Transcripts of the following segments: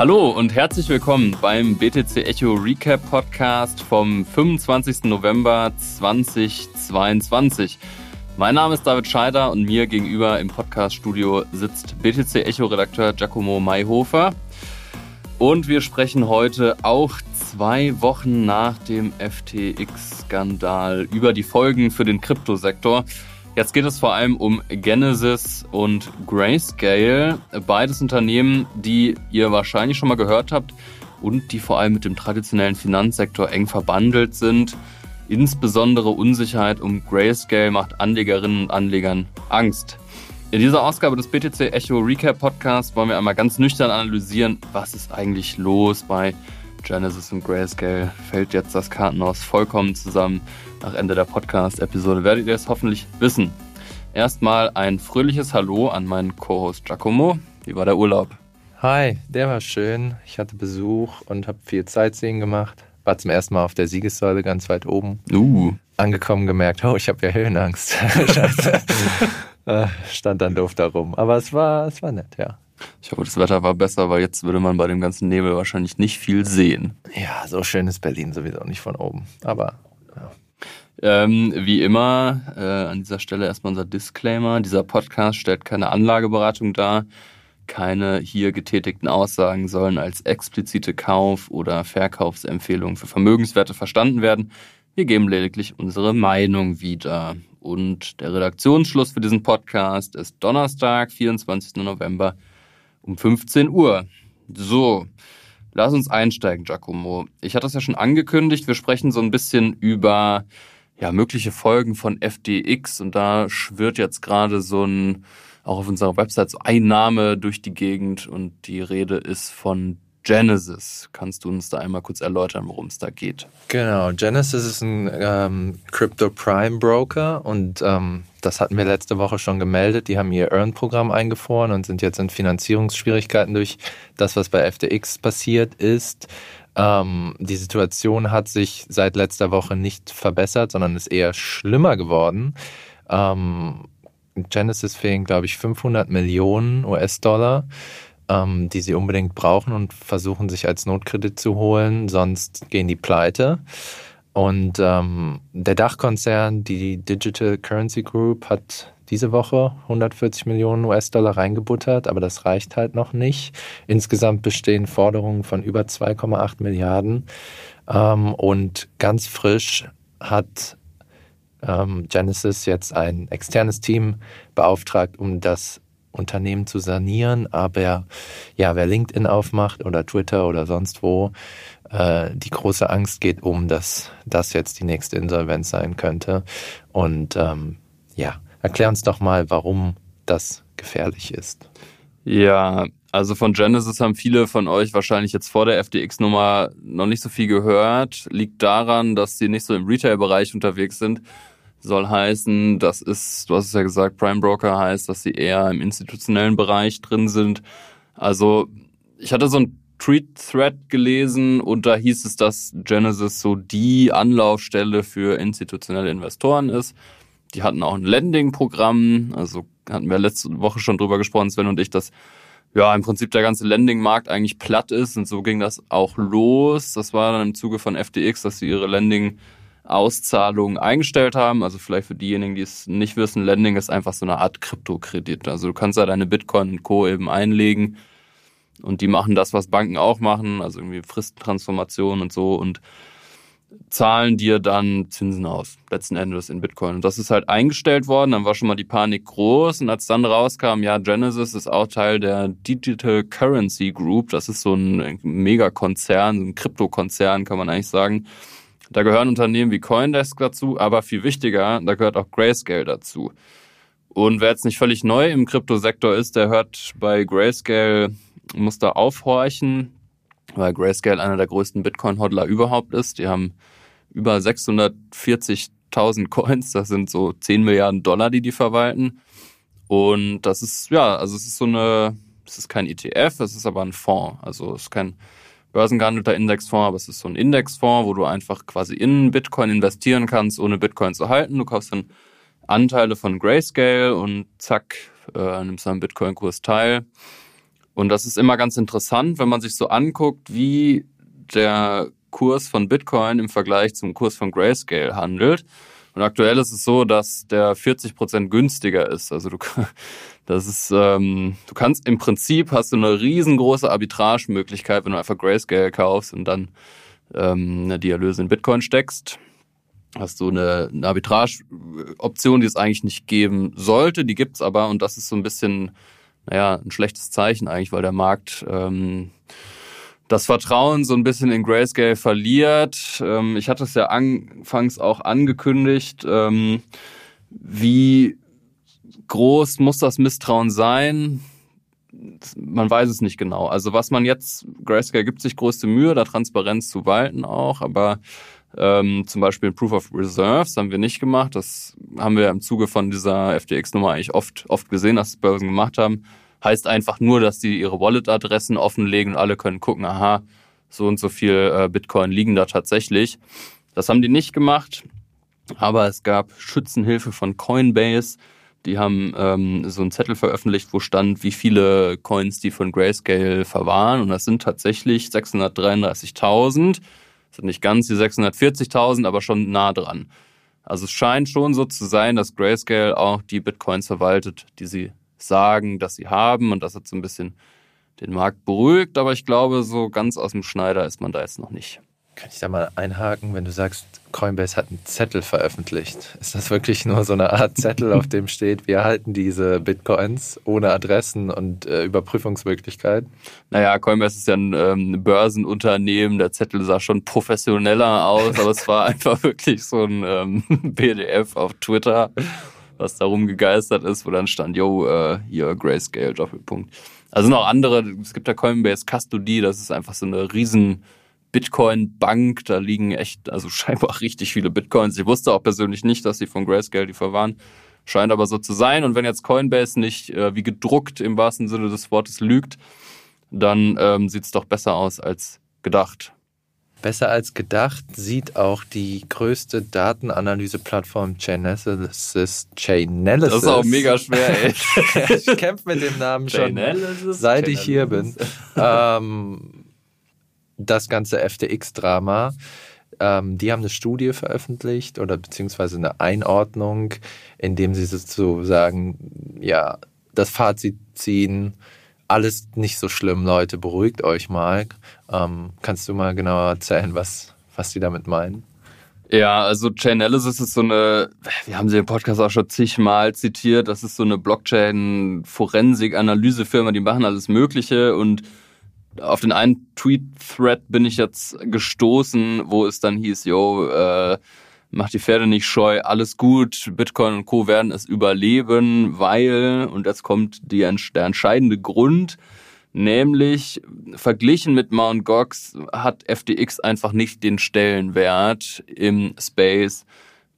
Hallo und herzlich willkommen beim BTC Echo Recap Podcast vom 25. November 2022. Mein Name ist David Scheider und mir gegenüber im Podcaststudio sitzt BTC Echo Redakteur Giacomo Mayhofer. Und wir sprechen heute auch zwei Wochen nach dem FTX-Skandal über die Folgen für den Kryptosektor. Jetzt geht es vor allem um Genesis und Grayscale, beides Unternehmen, die ihr wahrscheinlich schon mal gehört habt und die vor allem mit dem traditionellen Finanzsektor eng verbandelt sind. Insbesondere Unsicherheit um Grayscale macht Anlegerinnen und Anlegern Angst. In dieser Ausgabe des BTC Echo Recap Podcast wollen wir einmal ganz nüchtern analysieren, was ist eigentlich los bei Genesis und Grayscale. Fällt jetzt das Kartenhaus vollkommen zusammen? Nach Ende der Podcast-Episode werdet ihr es hoffentlich wissen. Erstmal ein fröhliches Hallo an meinen Co-Host Giacomo. Wie war der Urlaub? Hi, der war schön. Ich hatte Besuch und habe viel Sightseeing gemacht. War zum ersten Mal auf der Siegessäule ganz weit oben. Uh. Angekommen gemerkt, oh, ich habe ja Höhenangst. Scheiße. Äh, stand dann doof da rum. Aber es war, es war nett, ja. Ich hoffe, das Wetter war besser, weil jetzt würde man bei dem ganzen Nebel wahrscheinlich nicht viel sehen. Ja, so schön ist Berlin sowieso nicht von oben. Aber ja. Ähm, wie immer, äh, an dieser Stelle erstmal unser Disclaimer. Dieser Podcast stellt keine Anlageberatung dar. Keine hier getätigten Aussagen sollen als explizite Kauf- oder Verkaufsempfehlungen für Vermögenswerte verstanden werden. Wir geben lediglich unsere Meinung wieder. Und der Redaktionsschluss für diesen Podcast ist Donnerstag, 24. November um 15 Uhr. So, lass uns einsteigen, Giacomo. Ich hatte es ja schon angekündigt, wir sprechen so ein bisschen über ja, mögliche Folgen von FDX und da schwirrt jetzt gerade so ein, auch auf unserer Website, so ein Name durch die Gegend und die Rede ist von Genesis. Kannst du uns da einmal kurz erläutern, worum es da geht? Genau, Genesis ist ein ähm, Crypto Prime Broker und ähm, das hatten wir letzte Woche schon gemeldet. Die haben ihr Earn-Programm eingefroren und sind jetzt in Finanzierungsschwierigkeiten durch das, was bei FTX passiert ist. Ähm, die Situation hat sich seit letzter Woche nicht verbessert, sondern ist eher schlimmer geworden. Ähm, Genesis fehlen, glaube ich, 500 Millionen US-Dollar, ähm, die sie unbedingt brauchen und versuchen sich als Notkredit zu holen, sonst gehen die pleite. Und ähm, der Dachkonzern, die Digital Currency Group, hat diese Woche 140 Millionen US-Dollar reingebuttert, aber das reicht halt noch nicht. Insgesamt bestehen Forderungen von über 2,8 Milliarden. Ähm, und ganz frisch hat ähm, Genesis jetzt ein externes Team beauftragt, um das Unternehmen zu sanieren. Aber ja, wer LinkedIn aufmacht oder Twitter oder sonst wo, äh, die große Angst geht um, dass das jetzt die nächste Insolvenz sein könnte. Und ähm, ja, erklär uns doch mal, warum das gefährlich ist. Ja, also von Genesis haben viele von euch wahrscheinlich jetzt vor der FTX-Nummer noch nicht so viel gehört. Liegt daran, dass sie nicht so im Retail-Bereich unterwegs sind. Soll heißen, das ist, du hast es ja gesagt, Prime Broker heißt, dass sie eher im institutionellen Bereich drin sind. Also ich hatte so ein Tweet-Thread gelesen und da hieß es, dass Genesis so die Anlaufstelle für institutionelle Investoren ist. Die hatten auch ein Lending-Programm, also hatten wir letzte Woche schon drüber gesprochen, Sven und ich, dass ja im Prinzip der ganze Lending-Markt eigentlich platt ist und so ging das auch los. Das war dann im Zuge von FTX, dass sie ihre Lending Auszahlungen eingestellt haben. Also vielleicht für diejenigen, die es nicht wissen, Lending ist einfach so eine Art Kryptokredit. Also du kannst da deine Bitcoin und Co. eben einlegen und die machen das, was Banken auch machen, also irgendwie Fristentransformation und so und zahlen dir dann Zinsen aus, letzten Endes in Bitcoin. Und das ist halt eingestellt worden, dann war schon mal die Panik groß und als dann rauskam, ja, Genesis ist auch Teil der Digital Currency Group, das ist so ein Megakonzern, so ein Kryptokonzern, kann man eigentlich sagen. Da gehören Unternehmen wie Coindesk dazu, aber viel wichtiger, da gehört auch Grayscale dazu. Und wer jetzt nicht völlig neu im Kryptosektor ist, der hört bei Grayscale muss da aufhorchen, weil Grayscale einer der größten Bitcoin-Hodler überhaupt ist. Die haben über 640.000 Coins, das sind so 10 Milliarden Dollar, die die verwalten. Und das ist, ja, also es ist so eine, es ist kein ETF, es ist aber ein Fonds. Also es ist kein börsengehandelter Indexfonds, aber es ist so ein Indexfonds, wo du einfach quasi in Bitcoin investieren kannst, ohne Bitcoin zu halten. Du kaufst dann Anteile von Grayscale und zack, äh, nimmst am Bitcoin-Kurs teil. Und das ist immer ganz interessant, wenn man sich so anguckt, wie der Kurs von Bitcoin im Vergleich zum Kurs von Grayscale handelt. Und aktuell ist es so, dass der 40 Prozent günstiger ist. Also du, das ist, ähm, du kannst im Prinzip hast du eine riesengroße Arbitrage-Möglichkeit, wenn du einfach Grayscale kaufst und dann ähm, die Erlöse in Bitcoin steckst. Hast du eine, eine Arbitrage-Option, die es eigentlich nicht geben sollte, die gibt's aber und das ist so ein bisschen, naja, ein schlechtes Zeichen eigentlich, weil der Markt ähm, das Vertrauen so ein bisschen in Grayscale verliert. Ähm, ich hatte es ja anfangs auch angekündigt. Ähm, wie groß muss das Misstrauen sein? Man weiß es nicht genau. Also was man jetzt, Grayscale gibt sich größte Mühe, da Transparenz zu walten auch, aber ähm, zum Beispiel Proof of Reserves haben wir nicht gemacht. Das haben wir im Zuge von dieser FTX-Nummer eigentlich oft, oft gesehen, dass Börsen gemacht haben heißt einfach nur, dass die ihre Wallet-Adressen offenlegen und alle können gucken, aha, so und so viel äh, Bitcoin liegen da tatsächlich. Das haben die nicht gemacht, aber es gab Schützenhilfe von Coinbase. Die haben ähm, so einen Zettel veröffentlicht, wo stand, wie viele Coins die von Grayscale verwahren. Und das sind tatsächlich 633.000. Das sind nicht ganz die 640.000, aber schon nah dran. Also es scheint schon so zu sein, dass Grayscale auch die Bitcoins verwaltet, die sie sagen, dass sie haben. Und das hat so ein bisschen den Markt beruhigt. Aber ich glaube, so ganz aus dem Schneider ist man da jetzt noch nicht. Kann ich da mal einhaken, wenn du sagst, Coinbase hat einen Zettel veröffentlicht? Ist das wirklich nur so eine Art Zettel, auf dem steht, wir halten diese Bitcoins ohne Adressen und äh, Überprüfungsmöglichkeit? Naja, Coinbase ist ja ein ähm, Börsenunternehmen. Der Zettel sah schon professioneller aus, aber es war einfach wirklich so ein ähm, PDF auf Twitter was darum gegeistert ist, wo dann stand, yo, äh, hier Grayscale, Doppelpunkt. Also noch andere, es gibt da Coinbase Custody, das ist einfach so eine riesen Bitcoin-Bank, da liegen echt, also scheinbar richtig viele Bitcoins. Ich wusste auch persönlich nicht, dass sie von Grayscale die verwahren. Scheint aber so zu sein. Und wenn jetzt Coinbase nicht äh, wie gedruckt im wahrsten Sinne des Wortes lügt, dann ähm, sieht es doch besser aus als gedacht. Besser als gedacht sieht auch die größte Datenanalyse-Plattform Chainalysis. Chainalysis. Das ist auch mega schwer, ey. ich kämpfe mit dem Namen schon, seit ich hier bin. Ähm, das ganze FTX-Drama. Ähm, die haben eine Studie veröffentlicht oder beziehungsweise eine Einordnung, in dem sie sozusagen ja das Fazit ziehen alles nicht so schlimm, Leute, beruhigt euch mal. Ähm, kannst du mal genauer erzählen, was, was die damit meinen? Ja, also Chainalysis ist so eine, wir haben sie im Podcast auch schon zigmal zitiert, das ist so eine Blockchain-Forensik-Analysefirma, die machen alles Mögliche und auf den einen Tweet-Thread bin ich jetzt gestoßen, wo es dann hieß, yo, äh, macht die Pferde nicht scheu, alles gut, Bitcoin und Co. werden es überleben, weil, und jetzt kommt die, der entscheidende Grund, nämlich verglichen mit Mt. Gox hat FTX einfach nicht den Stellenwert im Space,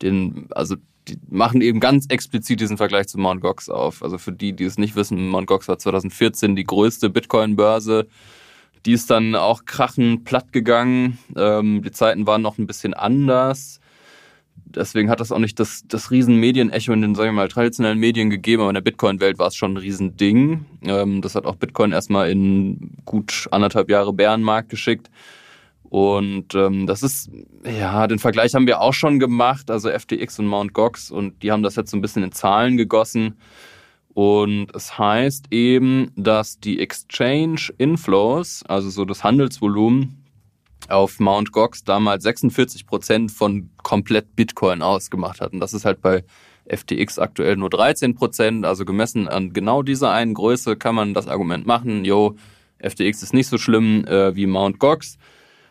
den, also die machen eben ganz explizit diesen Vergleich zu Mt. Gox auf. Also für die, die es nicht wissen, Mt. Gox war 2014 die größte Bitcoin-Börse. Die ist dann auch krachen platt gegangen. Ähm, die Zeiten waren noch ein bisschen anders deswegen hat das auch nicht das, das riesen Medienecho in den, sagen wir mal, traditionellen Medien gegeben, aber in der Bitcoin-Welt war es schon ein Riesending. Ähm, das hat auch Bitcoin erstmal in gut anderthalb Jahre Bärenmarkt geschickt. Und ähm, das ist, ja, den Vergleich haben wir auch schon gemacht, also FTX und Mt. Gox, und die haben das jetzt so ein bisschen in Zahlen gegossen. Und es heißt eben, dass die Exchange Inflows, also so das Handelsvolumen, auf Mount Gox damals 46 Prozent von komplett Bitcoin ausgemacht hat. Und das ist halt bei FTX aktuell nur 13 Prozent. Also gemessen an genau dieser einen Größe kann man das Argument machen, yo, FTX ist nicht so schlimm äh, wie Mount Gox.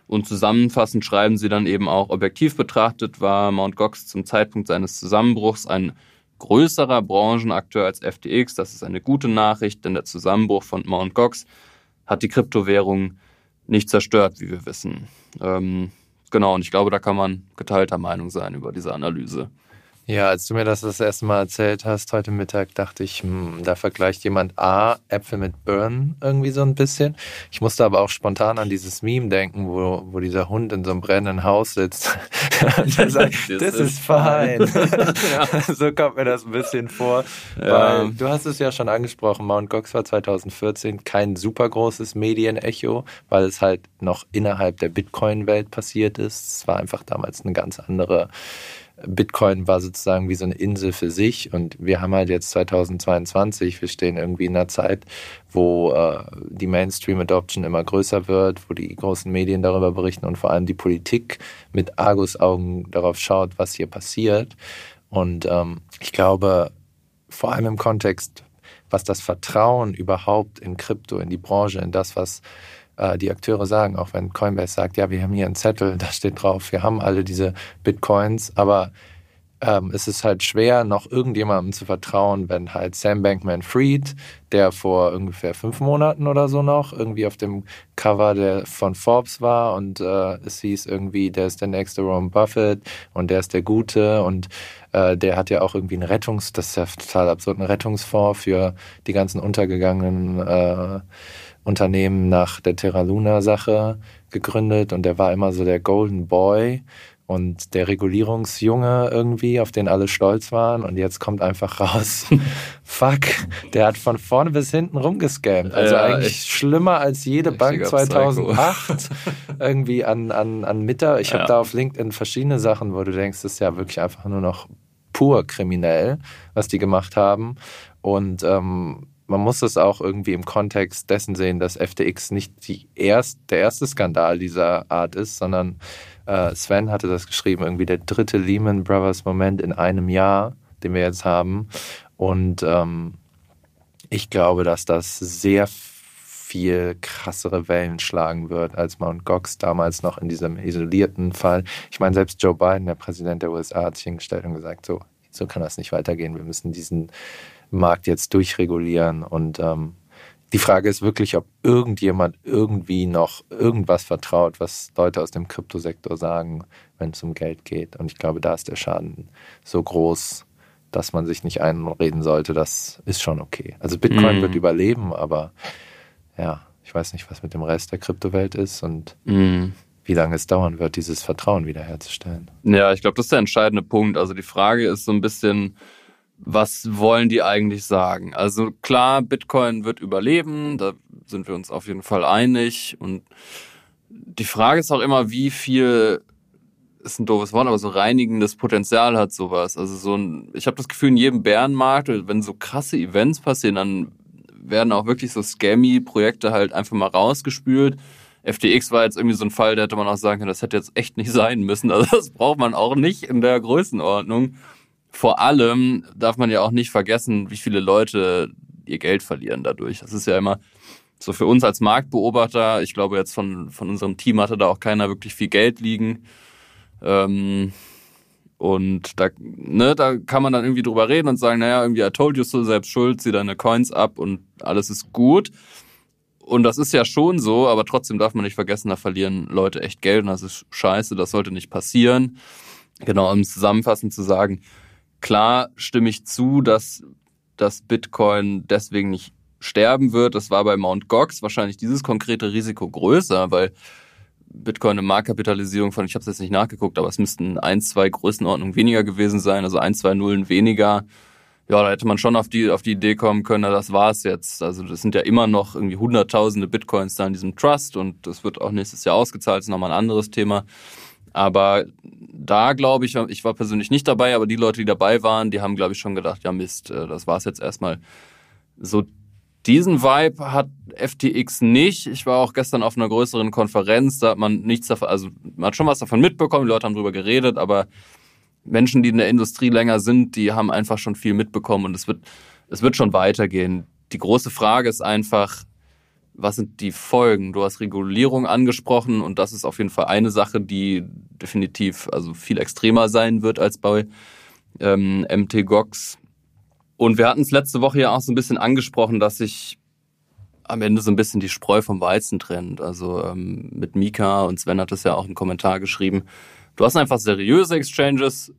Und zusammenfassend schreiben sie dann eben auch, objektiv betrachtet war Mount Gox zum Zeitpunkt seines Zusammenbruchs ein größerer Branchenakteur als FTX. Das ist eine gute Nachricht, denn der Zusammenbruch von Mount Gox hat die Kryptowährung nicht zerstört, wie wir wissen. Ähm, genau, und ich glaube, da kann man geteilter Meinung sein über diese Analyse. Ja, als du mir das das erste Mal erzählt hast heute Mittag, dachte ich, hm, da vergleicht jemand A, Äpfel mit Birnen irgendwie so ein bisschen. Ich musste aber auch spontan an dieses Meme denken, wo, wo dieser Hund in so einem brennenden Haus sitzt. der sagt, das ist fein. ja. So kommt mir das ein bisschen vor. Ja. Weil du hast es ja schon angesprochen, Mount Gox war 2014 kein super großes Medienecho, weil es halt noch innerhalb der Bitcoin-Welt passiert ist. Es war einfach damals eine ganz andere Bitcoin war sozusagen wie so eine Insel für sich und wir haben halt jetzt 2022, wir stehen irgendwie in einer Zeit, wo äh, die Mainstream-Adoption immer größer wird, wo die großen Medien darüber berichten und vor allem die Politik mit Argusaugen darauf schaut, was hier passiert. Und ähm, ich glaube, vor allem im Kontext, was das Vertrauen überhaupt in Krypto, in die Branche, in das, was äh, die Akteure sagen, auch wenn Coinbase sagt, ja, wir haben hier einen Zettel, da steht drauf, wir haben alle diese Bitcoins, aber ähm, es ist halt schwer, noch irgendjemandem zu vertrauen, wenn halt Sam Bankman Fried, der vor ungefähr fünf Monaten oder so noch irgendwie auf dem Cover der, von Forbes war und äh, es hieß irgendwie, der ist der nächste Ron Buffett und der ist der Gute und äh, der hat ja auch irgendwie einen Rettungs, das ist ja total absurd, einen Rettungsfonds für die ganzen untergegangenen äh, Unternehmen nach der Terra Luna Sache gegründet und der war immer so der Golden Boy und der Regulierungsjunge irgendwie, auf den alle stolz waren und jetzt kommt einfach raus, fuck, der hat von vorne bis hinten rumgescampt. Also ja, eigentlich schlimmer als jede Bank 2008 irgendwie an, an, an Mitter. Ich habe ja. da auf LinkedIn verschiedene Sachen, wo du denkst, das ist ja wirklich einfach nur noch pur kriminell, was die gemacht haben. Und ähm, man muss es auch irgendwie im Kontext dessen sehen, dass FTX nicht die erst, der erste Skandal dieser Art ist, sondern äh, Sven hatte das geschrieben, irgendwie der dritte Lehman Brothers Moment in einem Jahr, den wir jetzt haben. Und ähm, ich glaube, dass das sehr viel krassere Wellen schlagen wird, als Mount Gox damals noch in diesem isolierten Fall. Ich meine, selbst Joe Biden, der Präsident der USA, hat sich hingestellt und gesagt, so, so kann das nicht weitergehen. Wir müssen diesen Markt jetzt durchregulieren. Und ähm, die Frage ist wirklich, ob irgendjemand irgendwie noch irgendwas vertraut, was Leute aus dem Kryptosektor sagen, wenn es um Geld geht. Und ich glaube, da ist der Schaden so groß, dass man sich nicht einreden sollte, das ist schon okay. Also Bitcoin mm. wird überleben, aber ja, ich weiß nicht, was mit dem Rest der Kryptowelt ist und mm. wie lange es dauern wird, dieses Vertrauen wiederherzustellen. Ja, ich glaube, das ist der entscheidende Punkt. Also die Frage ist so ein bisschen, was wollen die eigentlich sagen? Also klar, Bitcoin wird überleben, da sind wir uns auf jeden Fall einig. Und die Frage ist auch immer, wie viel ist ein doofes Wort, aber so reinigendes Potenzial hat sowas. Also so ein, ich habe das Gefühl, in jedem Bärenmarkt, wenn so krasse Events passieren, dann werden auch wirklich so Scammy-Projekte halt einfach mal rausgespült. FTX war jetzt irgendwie so ein Fall, da hätte man auch sagen können, das hätte jetzt echt nicht sein müssen. Also das braucht man auch nicht in der Größenordnung vor allem darf man ja auch nicht vergessen, wie viele Leute ihr Geld verlieren dadurch. Das ist ja immer so für uns als Marktbeobachter. Ich glaube, jetzt von, von unserem Team hatte da auch keiner wirklich viel Geld liegen. Ähm, und da, ne, da kann man dann irgendwie drüber reden und sagen, naja, irgendwie, I told you so, selbst schuld, zieh deine Coins ab und alles ist gut. Und das ist ja schon so, aber trotzdem darf man nicht vergessen, da verlieren Leute echt Geld und das ist scheiße, das sollte nicht passieren. Genau, um zusammenfassend zu sagen, Klar stimme ich zu, dass das Bitcoin deswegen nicht sterben wird. Das war bei Mt. Gox wahrscheinlich dieses konkrete Risiko größer, weil Bitcoin eine Marktkapitalisierung von, ich habe es jetzt nicht nachgeguckt, aber es müssten ein, zwei Größenordnungen weniger gewesen sein, also ein, zwei Nullen weniger. Ja, da hätte man schon auf die, auf die Idee kommen können, na, das war's jetzt. Also das sind ja immer noch irgendwie hunderttausende Bitcoins da in diesem Trust und das wird auch nächstes Jahr ausgezahlt, ist nochmal ein anderes Thema. Aber da glaube ich, ich war persönlich nicht dabei, aber die Leute, die dabei waren, die haben, glaube ich, schon gedacht, ja Mist, äh, das war's jetzt erstmal. So diesen Vibe hat FTX nicht. Ich war auch gestern auf einer größeren Konferenz, da hat man nichts davon, also man hat schon was davon mitbekommen, die Leute haben drüber geredet, aber Menschen, die in der Industrie länger sind, die haben einfach schon viel mitbekommen und es wird, es wird schon weitergehen. Die große Frage ist einfach, was sind die Folgen? Du hast Regulierung angesprochen und das ist auf jeden Fall eine Sache, die definitiv also viel extremer sein wird als bei ähm, MT Gox. Und wir hatten es letzte Woche ja auch so ein bisschen angesprochen, dass sich am Ende so ein bisschen die Spreu vom Weizen trennt. Also ähm, mit Mika und Sven hat es ja auch einen Kommentar geschrieben. Du hast einfach seriöse Exchanges,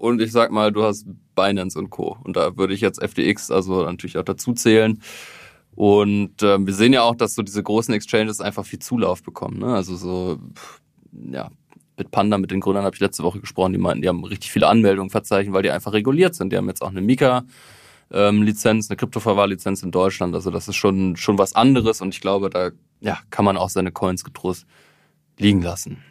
und ich sag mal, du hast Binance und Co. Und da würde ich jetzt FTX also natürlich auch dazu zählen. Und ähm, wir sehen ja auch, dass so diese großen Exchanges einfach viel Zulauf bekommen. Ne? Also so, ja, mit Panda, mit den Gründern habe ich letzte Woche gesprochen, die meinten, die haben richtig viele Anmeldungen verzeichnet, weil die einfach reguliert sind. Die haben jetzt auch eine Mika. Ähm, Lizenz, eine Kryptoverwahrlizenz in Deutschland. Also das ist schon, schon was anderes und ich glaube, da ja, kann man auch seine Coins getrost liegen lassen.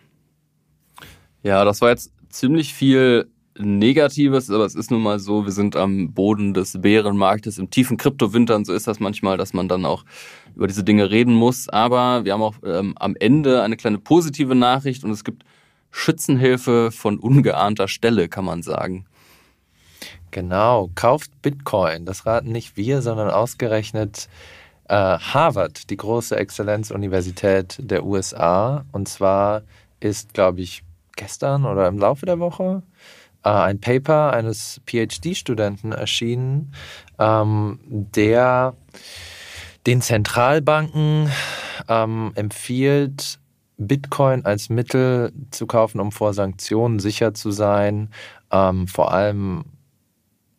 Ja, das war jetzt ziemlich viel Negatives, aber es ist nun mal so, wir sind am Boden des Bärenmarktes im tiefen Kryptowinter und so ist das manchmal, dass man dann auch über diese Dinge reden muss. Aber wir haben auch ähm, am Ende eine kleine positive Nachricht und es gibt Schützenhilfe von ungeahnter Stelle, kann man sagen. Genau, kauft Bitcoin. Das raten nicht wir, sondern ausgerechnet äh, Harvard, die große Exzellenzuniversität der USA. Und zwar ist, glaube ich, gestern oder im Laufe der Woche ein Paper eines PhD-Studenten erschienen, ähm, der den Zentralbanken ähm, empfiehlt, Bitcoin als Mittel zu kaufen, um vor Sanktionen sicher zu sein, ähm, vor allem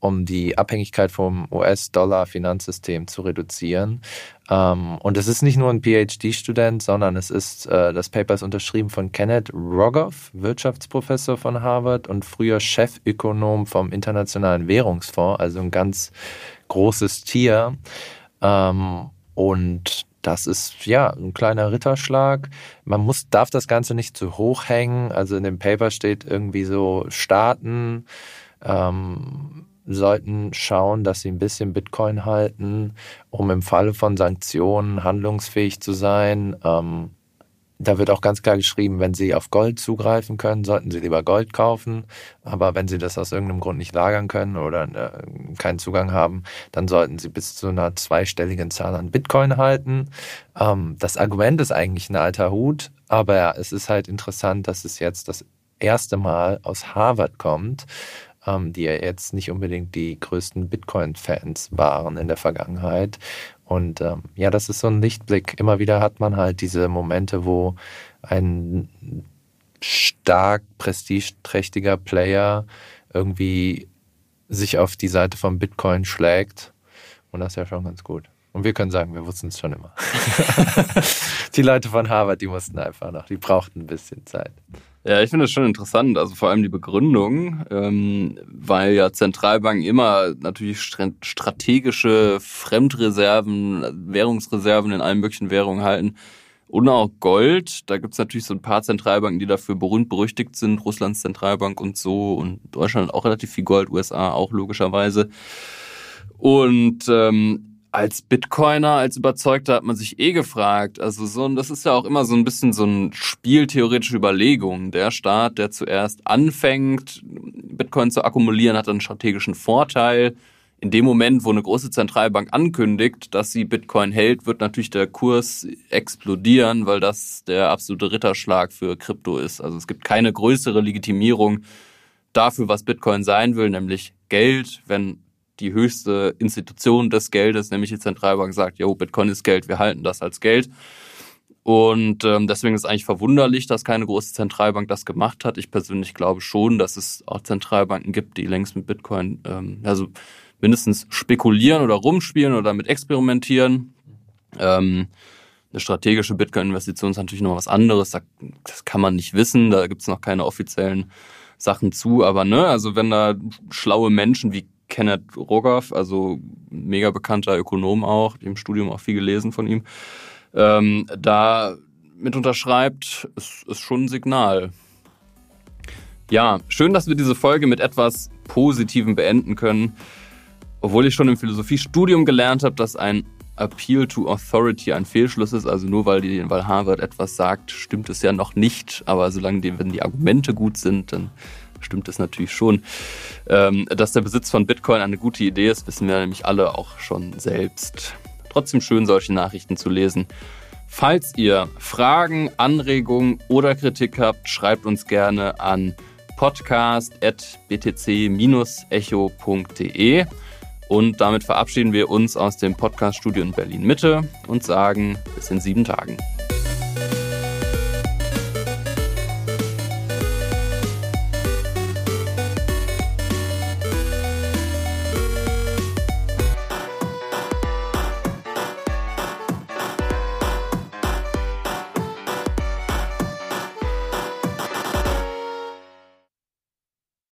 um die Abhängigkeit vom US-Dollar-Finanzsystem zu reduzieren. Ähm, und es ist nicht nur ein PhD-Student, sondern es ist, äh, das Paper ist unterschrieben von Kenneth Rogoff, Wirtschaftsprofessor von Harvard und früher Chefökonom vom Internationalen Währungsfonds, also ein ganz großes Tier. Ähm, und das ist ja ein kleiner Ritterschlag. Man muss, darf das Ganze nicht zu hoch hängen. Also in dem Paper steht irgendwie so Staaten, ähm, sollten schauen, dass sie ein bisschen Bitcoin halten, um im Falle von Sanktionen handlungsfähig zu sein. Ähm, da wird auch ganz klar geschrieben, wenn Sie auf Gold zugreifen können, sollten Sie lieber Gold kaufen. Aber wenn Sie das aus irgendeinem Grund nicht lagern können oder äh, keinen Zugang haben, dann sollten Sie bis zu einer zweistelligen Zahl an Bitcoin halten. Ähm, das Argument ist eigentlich ein alter Hut, aber es ist halt interessant, dass es jetzt das erste Mal aus Harvard kommt ähm, die ja jetzt nicht unbedingt die größten Bitcoin-Fans waren in der Vergangenheit. Und ähm, ja, das ist so ein Lichtblick. Immer wieder hat man halt diese Momente, wo ein stark prestigeträchtiger Player irgendwie sich auf die Seite von Bitcoin schlägt. Und das ist ja schon ganz gut. Und wir können sagen, wir wussten es schon immer. die Leute von Harvard, die mussten einfach noch, die brauchten ein bisschen Zeit. Ja, ich finde das schon interessant, also vor allem die Begründung, ähm, weil ja Zentralbanken immer natürlich strategische Fremdreserven, Währungsreserven in allen möglichen Währungen halten und auch Gold. Da gibt's natürlich so ein paar Zentralbanken, die dafür berühmt berüchtigt sind, Russlands Zentralbank und so und Deutschland auch relativ viel Gold, USA auch logischerweise. Und ähm, als Bitcoiner, als Überzeugter hat man sich eh gefragt. Also so, und das ist ja auch immer so ein bisschen so ein spieltheoretische Überlegung. Der Staat, der zuerst anfängt, Bitcoin zu akkumulieren, hat einen strategischen Vorteil. In dem Moment, wo eine große Zentralbank ankündigt, dass sie Bitcoin hält, wird natürlich der Kurs explodieren, weil das der absolute Ritterschlag für Krypto ist. Also es gibt keine größere Legitimierung dafür, was Bitcoin sein will, nämlich Geld. Wenn die höchste Institution des Geldes, nämlich die Zentralbank, sagt, jo, Bitcoin ist Geld, wir halten das als Geld. Und ähm, deswegen ist es eigentlich verwunderlich, dass keine große Zentralbank das gemacht hat. Ich persönlich glaube schon, dass es auch Zentralbanken gibt, die längst mit Bitcoin, ähm, also mindestens spekulieren oder rumspielen oder damit experimentieren. Ähm, eine strategische Bitcoin-Investition ist natürlich noch was anderes. Das kann man nicht wissen. Da gibt es noch keine offiziellen Sachen zu. Aber ne, also wenn da schlaue Menschen wie Kenneth Rogoff, also mega bekannter Ökonom auch, im Studium auch viel gelesen von ihm, ähm, da mit unterschreibt, ist, ist schon ein Signal. Ja, schön, dass wir diese Folge mit etwas Positivem beenden können. Obwohl ich schon im Philosophiestudium gelernt habe, dass ein Appeal to Authority ein Fehlschluss ist. Also nur weil, die, weil Harvard etwas sagt, stimmt es ja noch nicht. Aber solange die, wenn die Argumente gut sind, dann stimmt es natürlich schon. Ähm, dass der Besitz von Bitcoin eine gute Idee ist, wissen wir nämlich alle auch schon selbst. Trotzdem schön, solche Nachrichten zu lesen. Falls ihr Fragen, Anregungen oder Kritik habt, schreibt uns gerne an podcast.btc-echo.de. Und damit verabschieden wir uns aus dem Podcast-Studio in Berlin Mitte und sagen bis in sieben Tagen.